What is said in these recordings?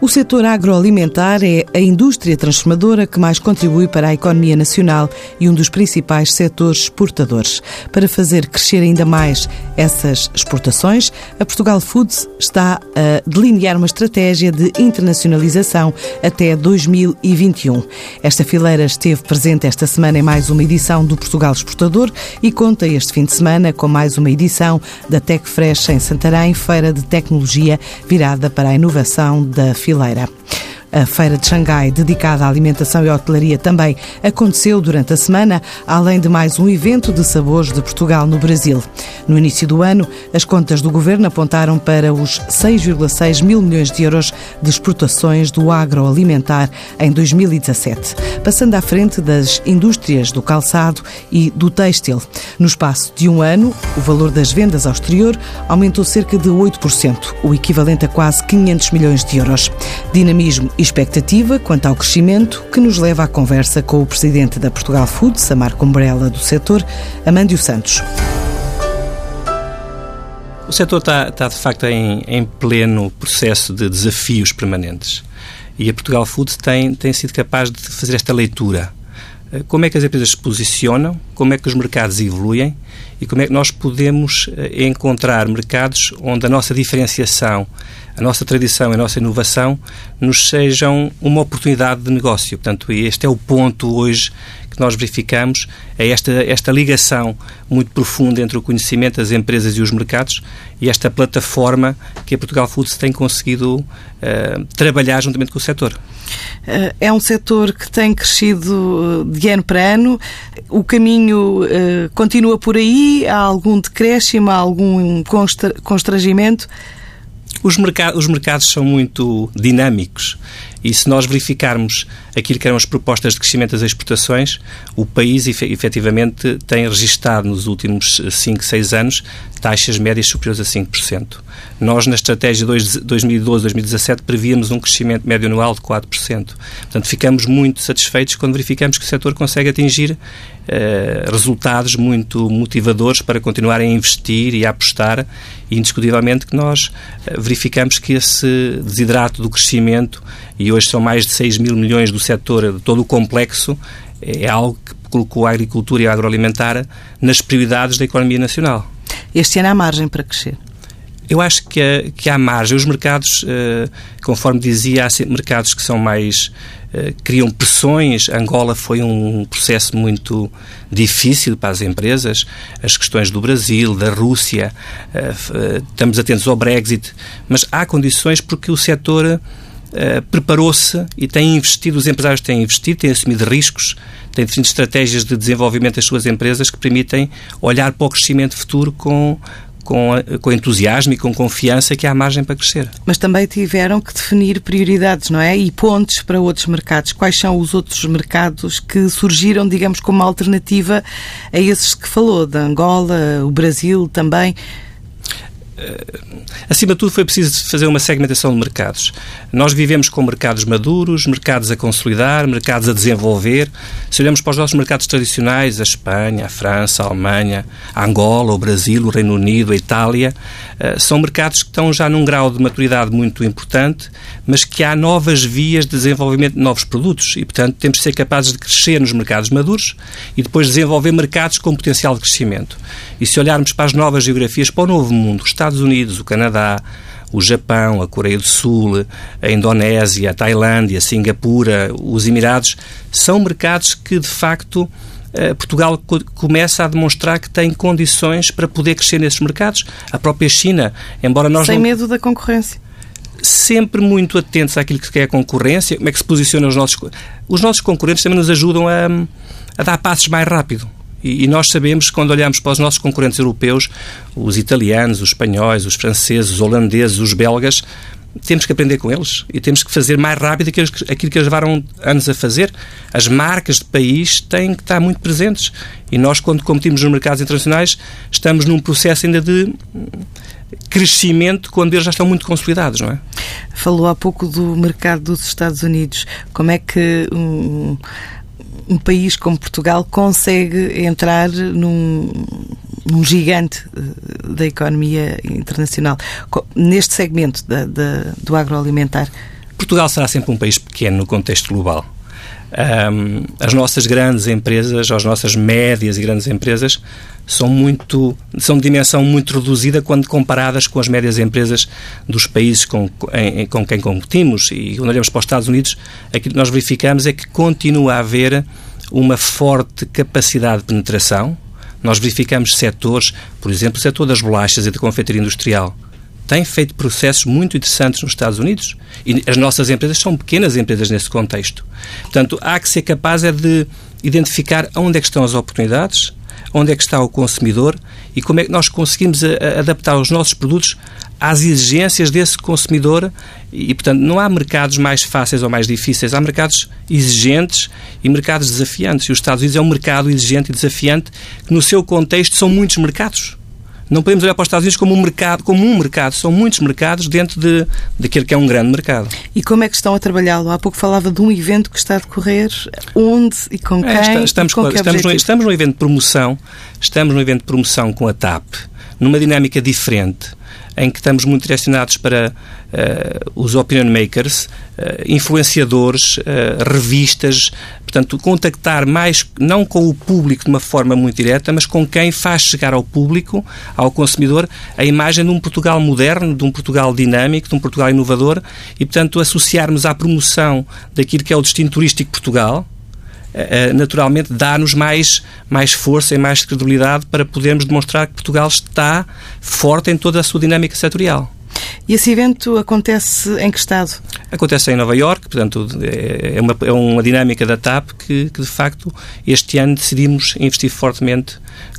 O setor agroalimentar é a indústria transformadora que mais contribui para a economia nacional e um dos principais setores exportadores. Para fazer crescer ainda mais essas exportações, a Portugal Foods está a delinear uma estratégia de internacionalização até 2021. Esta fileira esteve presente esta semana em mais uma edição do Portugal Exportador e conta este fim de semana com mais uma edição da Tech Fresh em Santarém, feira de tecnologia virada para a inovação da fileira brasileira. A Feira de Xangai, dedicada à alimentação e hotelaria, também aconteceu durante a semana, além de mais um evento de sabores de Portugal no Brasil. No início do ano, as contas do governo apontaram para os 6,6 mil milhões de euros de exportações do agroalimentar em 2017, passando à frente das indústrias do calçado e do têxtil. No espaço de um ano, o valor das vendas ao exterior aumentou cerca de 8%, o equivalente a quase 500 milhões de euros. Dinamismo e expectativa quanto ao crescimento que nos leva à conversa com o presidente da Portugal Foods, a marca Umbrella do setor, Amândio Santos. O setor está, está de facto em, em, pleno processo de desafios permanentes. E a Portugal Foods tem, tem sido capaz de fazer esta leitura. Eh, como é que as empresas se posicionam, como é que os mercados evoluem e como é que nós podemos eh, encontrar mercados onde a nossa diferenciação a nossa tradição e a nossa inovação nos sejam uma oportunidade de negócio. Portanto, este é o ponto hoje que nós verificamos, é esta, esta ligação muito profunda entre o conhecimento das empresas e os mercados e esta plataforma que a Portugal Foods tem conseguido uh, trabalhar juntamente com o setor. Eh, é um setor que tem crescido eh, de ano para ano. O caminho uh, continua por aí? Há algum decréscimo? Há algum constrangimento? Os, mercado, os mercados são muito dinâmicos e se nós verificarmos aquilo que eram as propostas de crescimento das exportações, o país efetivamente tem registado nos últimos 5, 6 anos taxas médias superiores a 5%. Nós, na estratégia 2012-2017, prevíamos um crescimento médio anual de 4%. Portanto, ficamos muito satisfeitos quando verificamos que o setor consegue atingir eh, resultados muito motivadores para continuar a investir e a apostar e indiscutivelmente que nós eh, verificamos que esse desidrato do crescimento, e hoje são mais de 6 mil milhões do setor, de todo o complexo, é algo que colocou a agricultura e a agroalimentar nas prioridades da economia nacional. Este ano há margem para crescer? Eu acho que, há, que há margem. Os mercados, uh, conforme dizia, há mercados que são mais. Uh, criam pressões. Angola foi um processo muito difícil para as empresas. As questões do Brasil, da Rússia, estamos atentos ao Brexit, mas há condições porque o setor. Preparou-se e tem investido, os empresários têm investido, têm assumido riscos, têm definido estratégias de desenvolvimento das suas empresas que permitem olhar para o crescimento futuro com, com, com entusiasmo e com confiança que há margem para crescer. Mas também tiveram que definir prioridades, não é? E pontes para outros mercados. Quais são os outros mercados que surgiram, digamos, como alternativa a esses que falou, da Angola, o Brasil também? Eh, acima de tudo, foi preciso fazer uma segmentação de mercados. Nós vivemos com mercados maduros, mercados a consolidar, mercados a desenvolver. Se olhamos para os nossos mercados tradicionais, a Espanha, a França, a Alemanha, a Angola, o Brasil, o Reino Unido, a Itália, eh, são mercados que estão já num grau de maturidade muito importante, mas que há novas vias de desenvolvimento de novos produtos e, portanto, temos de ser capazes de crescer nos mercados maduros e depois desenvolver mercados com potencial de crescimento. E se olharmos para as novas geografias, para o novo mundo, os Estados Unidos, o Canadá, o Japão, a Coreia do Sul, a Indonésia, a Tailândia, a Singapura, os Emirados, são mercados que, de facto, eh, Portugal começa a demonstrar que tem condições para poder crescer nesses mercados. A própria China, embora nós Sem não... medo da concorrência sempre muito atentos àquilo que é a concorrência, como é que se posicionam os nossos... Os nossos concorrentes também nos ajudam a, a dar passos mais rápido. E, nós sabemos, quando olhamos para os nossos concorrentes europeus, os italianos, os espanhóis, os franceses, os holandeses, os belgas, temos que aprender com eles e temos que fazer mais rápido aquilo que eles levaram anos a fazer. As marcas de país têm que estar muito presentes. E nós, quando competimos nos mercados internacionais, estamos num processo ainda de crescimento quando eles já estão muito consolidados, não é? Falou há pouco do mercado dos Estados Unidos. Como é que um, um país como Portugal consegue entrar num, num gigante eh, da economia internacional neste segmento da, da, do agroalimentar? Portugal será sempre um país pequeno no contexto global. Um, as nossas grandes empresas, as nossas médias e grandes empresas, são muito são de dimensão muito reduzida quando comparadas com as médias empresas dos países com, em, com quem competimos. E quando olhamos para os Estados Unidos, aquilo que nós verificamos é que continua a haver uma forte capacidade de penetração. Nós verificamos setores, por exemplo, o setor das bolachas e da confeitaria industrial, tem feito processos muito interessantes nos Estados Unidos e as nossas empresas são pequenas empresas nesse contexto. Portanto, há que ser capaz é de identificar onde é que estão as oportunidades, onde é que está o consumidor e como é que nós conseguimos a, a adaptar os nossos produtos às exigências desse consumidor e, portanto, não há mercados mais fáceis ou mais difíceis, há mercados exigentes e mercados desafiantes. E os Estados Unidos é um mercado exigente e desafiante que, no seu contexto, são muitos mercados. Não podemos olhar para os Estados Unidos como um mercado, como um mercado. São muitos mercados dentro de, daquele que é um grande mercado. E como é que estão a trabalhá-lo? Há pouco falava de um evento que está a decorrer. Onde e com quem? É, estamos, com, estamos, estamos num evento de promoção. Estamos num evento de promoção com a TAP, numa dinâmica diferente em que estamos muito direcionados para uh, os opinion makers, uh, influenciadores, uh, revistas, portanto, contactar mais, não com o público de uma forma muito direta, mas com quem faz chegar ao público, ao consumidor, a imagem de um Portugal moderno, de um Portugal dinâmico, de um Portugal inovador e, portanto, associarmos à promoção daquilo que é o destino turístico de Portugal, naturalmente dá-nos mais, mais força e mais credibilidade para podermos demonstrar que Portugal está forte em toda a sua dinâmica setorial. E esse evento acontece em que estado? Acontece em Nova York, portanto, é, é uma, é uma dinâmica da TAP que, que, de facto, este ano decidimos investir fortemente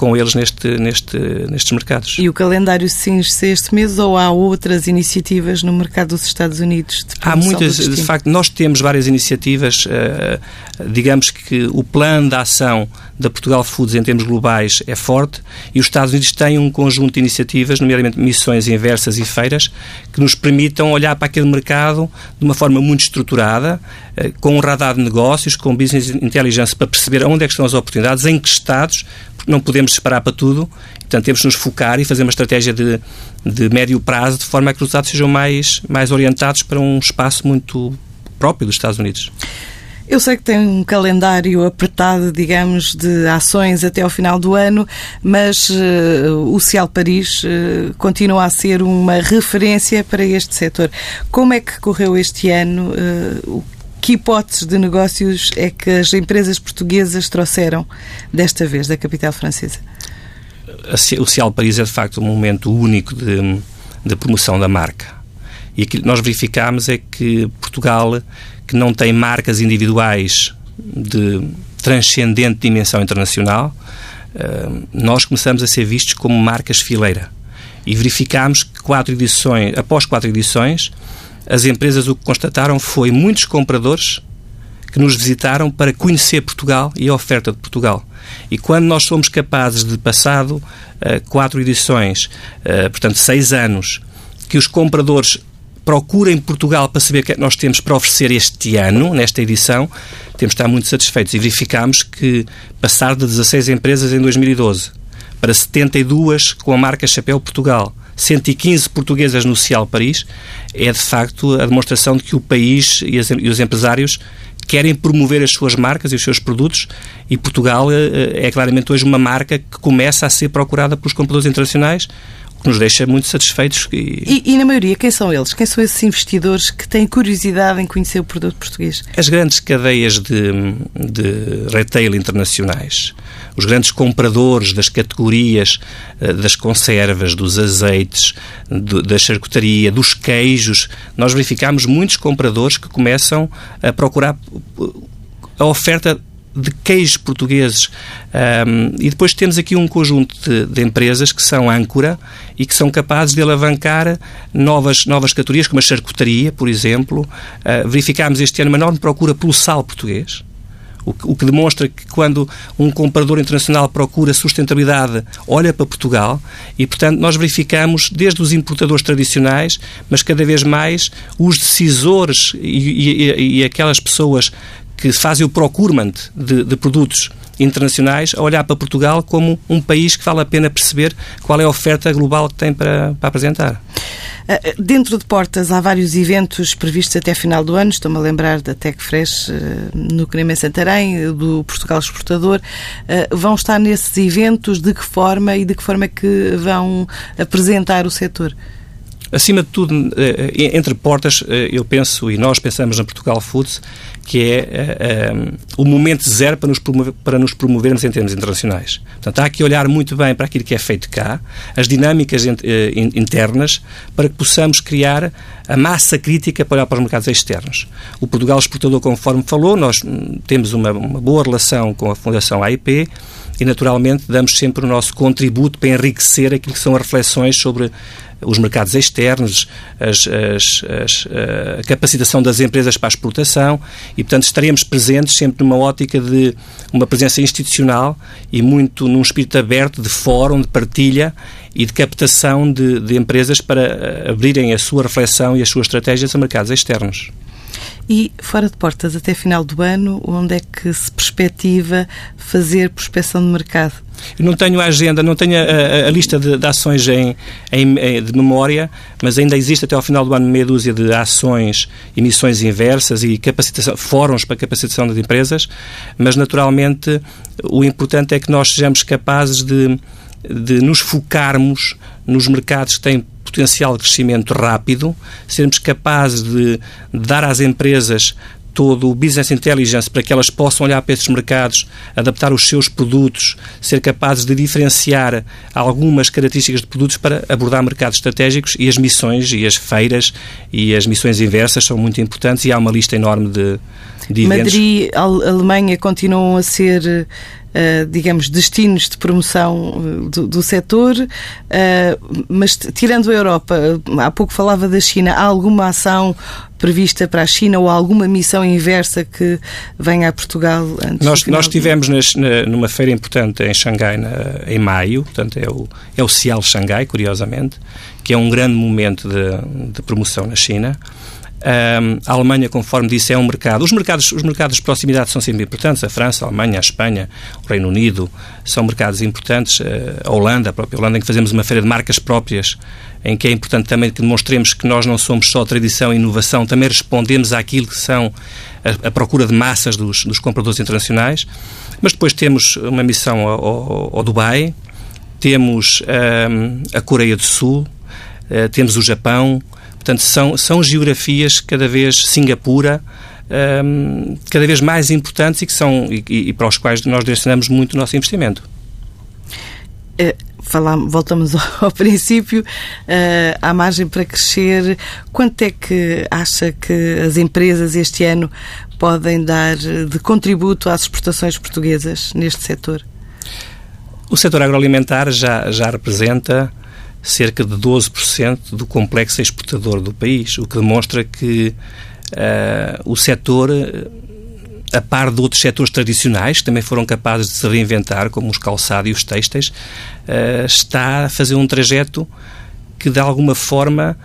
com eles neste, neste, nestes mercados. E o calendário cinge-se este mês ou há outras iniciativas no mercado dos Estados Unidos? há muitas, de facto, nós temos várias iniciativas. Uh, digamos que o plano de ação da Portugal Foods em termos globais é forte e os Estados Unidos têm um conjunto de iniciativas, nomeadamente missões inversas e feiras, que nos permitam olhar para aquele mercado de uma forma muito estruturada, uh, com um radar de negócios, com business intelligence para perceber onde é que estão as oportunidades, em que estados, porque não podemos para tudo, portanto temos de nos focar e fazer uma estratégia de, de médio prazo de forma a que os dados sejam mais, mais orientados para um espaço muito próprio dos Estados Unidos. Eu sei que tem um calendário apertado, digamos, de ações até ao final do ano, mas uh, o Cial Paris uh, continua a ser uma referência para este setor. Como é que correu este ano? Uh, que hipóteses de negócios é que as empresas portuguesas trouxeram desta vez da capital francesa? O Cial Paris é de facto um momento único de, de promoção da marca. E aquilo que nós verificámos é que Portugal, que não tem marcas individuais de transcendente dimensão internacional, eh, nós começamos a ser vistos como marcas fileira. E verificámos que quatro edições, após quatro edições, as empresas o que constataram foi muitos compradores que nos visitaram para conhecer Portugal e a oferta de Portugal. E quando nós somos capazes de, passado uh, quatro edições, uh, portanto seis anos, que os compradores procurem Portugal para saber o que é que nós temos para oferecer este ano, nesta edição, temos de estar muito satisfeitos. E verificamos que passar de 16 empresas em 2012 para 72 com a marca Chapéu Portugal 115 portuguesas no Cial Paris, é de facto a demonstração de que o país e, as, e os empresários querem promover as suas marcas e os seus produtos e Portugal eh, é claramente hoje uma marca que começa a ser procurada pelos compradores internacionais que nos deixa muito satisfeitos. E... E, e... na maioria, quem são eles? Quem são esses investidores que têm curiosidade em conhecer o produto português? As grandes cadeias de, de retail internacionais, os grandes compradores das categorias eh, das conservas, dos azeites, do, da charcutaria, dos queijos. Nós verificamos muitos compradores que começam a procurar a oferta de queijos portugueses. Um, e depois temos aqui um conjunto de, de, empresas que são âncora e que são capazes de alavancar novas, novas categorias, como a charcutaria, por exemplo. Uh, verificámos este ano uma enorme procura pelo sal português. O que, demonstra que quando um comprador internacional procura sustentabilidade, olha para Portugal e, portanto, nós verificamos desde os importadores tradicionais, mas cada vez mais os decisores e, e, e aquelas pessoas que fazem o procurement de, de produtos internacionais a olhar para Portugal como um país que vale a pena perceber qual é a oferta global que tem para, para apresentar. Ah, dentro de Portas há vários eventos previstos até final do ano. Estou-me a lembrar da Tech Fresh ah, no Creme Santarém, do Portugal Exportador. Ah, vão estar nesses eventos? De que forma e de que forma é que vão apresentar o setor? Acima de tudo, entre portas, eu penso e nós pensamos na Portugal Foods que é o momento zero para nos, promover, para nos promovermos em termos internacionais. Portanto, há que olhar muito bem para aquilo que é feito cá, as dinâmicas internas, para que possamos criar a massa crítica para olhar para os mercados externos. O Portugal Exportador, conforme falou, nós hum, temos uma, uma boa relação com a Fundação AIP e, naturalmente, damos sempre o nosso contributo para enriquecer aquilo que são as reflexões sobre os mercados externos, as, as, as, a capacitação das empresas para a exportação e, portanto, estaremos presentes sempre numa ótica de uma presença institucional e muito num espírito aberto de fórum, de partilha e de captação de, de empresas para eh, abrirem a sua reflexão e as suas estratégias a mercados externos. E fora de portas, até final do ano, onde é que se perspectiva fazer prospecção de mercado? Eu não tenho a agenda, não tenho a, a, a lista de, de ações em, em, de memória, mas ainda existe até ao final do ano meia dúzia de ações, emissões inversas e capacitação, fóruns para capacitação das empresas, mas naturalmente o importante é que nós sejamos capazes de, de nos focarmos nos mercados que têm potencial de crescimento rápido, sermos capazes de dar às empresas todo o business intelligence para que elas possam olhar para esses mercados, adaptar os seus produtos, ser capazes de diferenciar algumas características de produtos para abordar mercados estratégicos e as missões e as feiras e as missões inversas são muito importantes e há uma lista enorme de, de eventos. Madrid, Alemanha continuam a ser digamos, destinos de promoção eh, do, do setor, uh, mas tirando a Europa, há pouco falava da China, há alguma ação prevista para a China ou alguma missão inversa que venha a Portugal antes Nós, nós tivemos nas, na, numa feira importante em Xangai na, em maio, portanto é o, é o Cial Xangai, curiosamente, que é um grande momento de, de promoção na China. A Alemanha, conforme disse, é um mercado. Os mercados, os mercados de proximidade são sempre importantes. A França, a Alemanha, a Espanha, o Reino Unido são mercados importantes. Uh, a Holanda, a própria Holanda, em que fazemos uma feira de marcas próprias, em que é importante também que demonstremos que nós não somos só tradição e inovação, também respondemos àquilo que são a, a procura de massas dos, dos, compradores internacionais. Mas depois temos uma missão ao, ao, ao Dubai, temos um, a Coreia do Sul, uh, temos o Japão. Portanto, são, são geografias cada vez Singapura, um, cada vez mais importantes e, que são, e, e para os quais nós direcionamos muito o nosso investimento. É, falamos, voltamos ao, princípio, uh, há margem para crescer. Quanto é que acha que as empresas este ano podem dar de contributo às exportações portuguesas neste setor? O setor agroalimentar já, já representa cerca de 12% do complexo exportador do país, o que demonstra que uh, o setor, a par de outros setores tradicionais, que também foram capazes de se reinventar, como os calçados e os têxteis, uh, está a fazer um trajeto que, de alguma forma,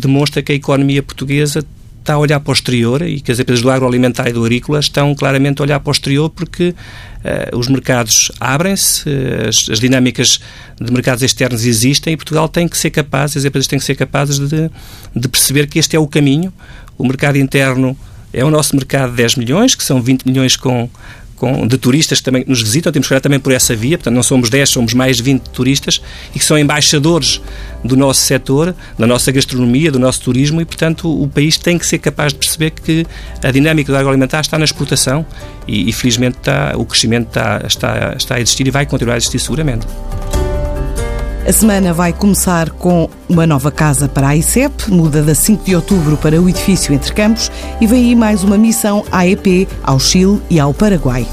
demonstra que a economia portuguesa está a olhar para o exterior e que as empresas do agroalimentar e do agrícola estão claramente a olhar para o exterior porque uh, os mercados abrem-se, uh, as, as, dinâmicas de mercados externos existem e Portugal tem que ser capaz, as empresas têm que ser capazes de, de perceber que este é o caminho. O mercado interno é o nosso mercado de 10 milhões, que são 20 milhões com com, de turistas que também nos visitam, temos que olhar também por essa via, portanto não somos 10, somos mais de 20 turistas e que são embaixadores do nosso setor, da nossa gastronomia, do nosso turismo e, portanto, o, país tem que ser capaz de perceber que a dinâmica do agroalimentar está na exportação e, e felizmente, está, o crescimento está, está, está a existir e vai continuar a existir seguramente. A semana vai começar com uma nova casa para a ICEP, muda da 5 de outubro para o edifício Entre Campos e vem aí mais uma missão AEP ao Chile e ao Paraguai.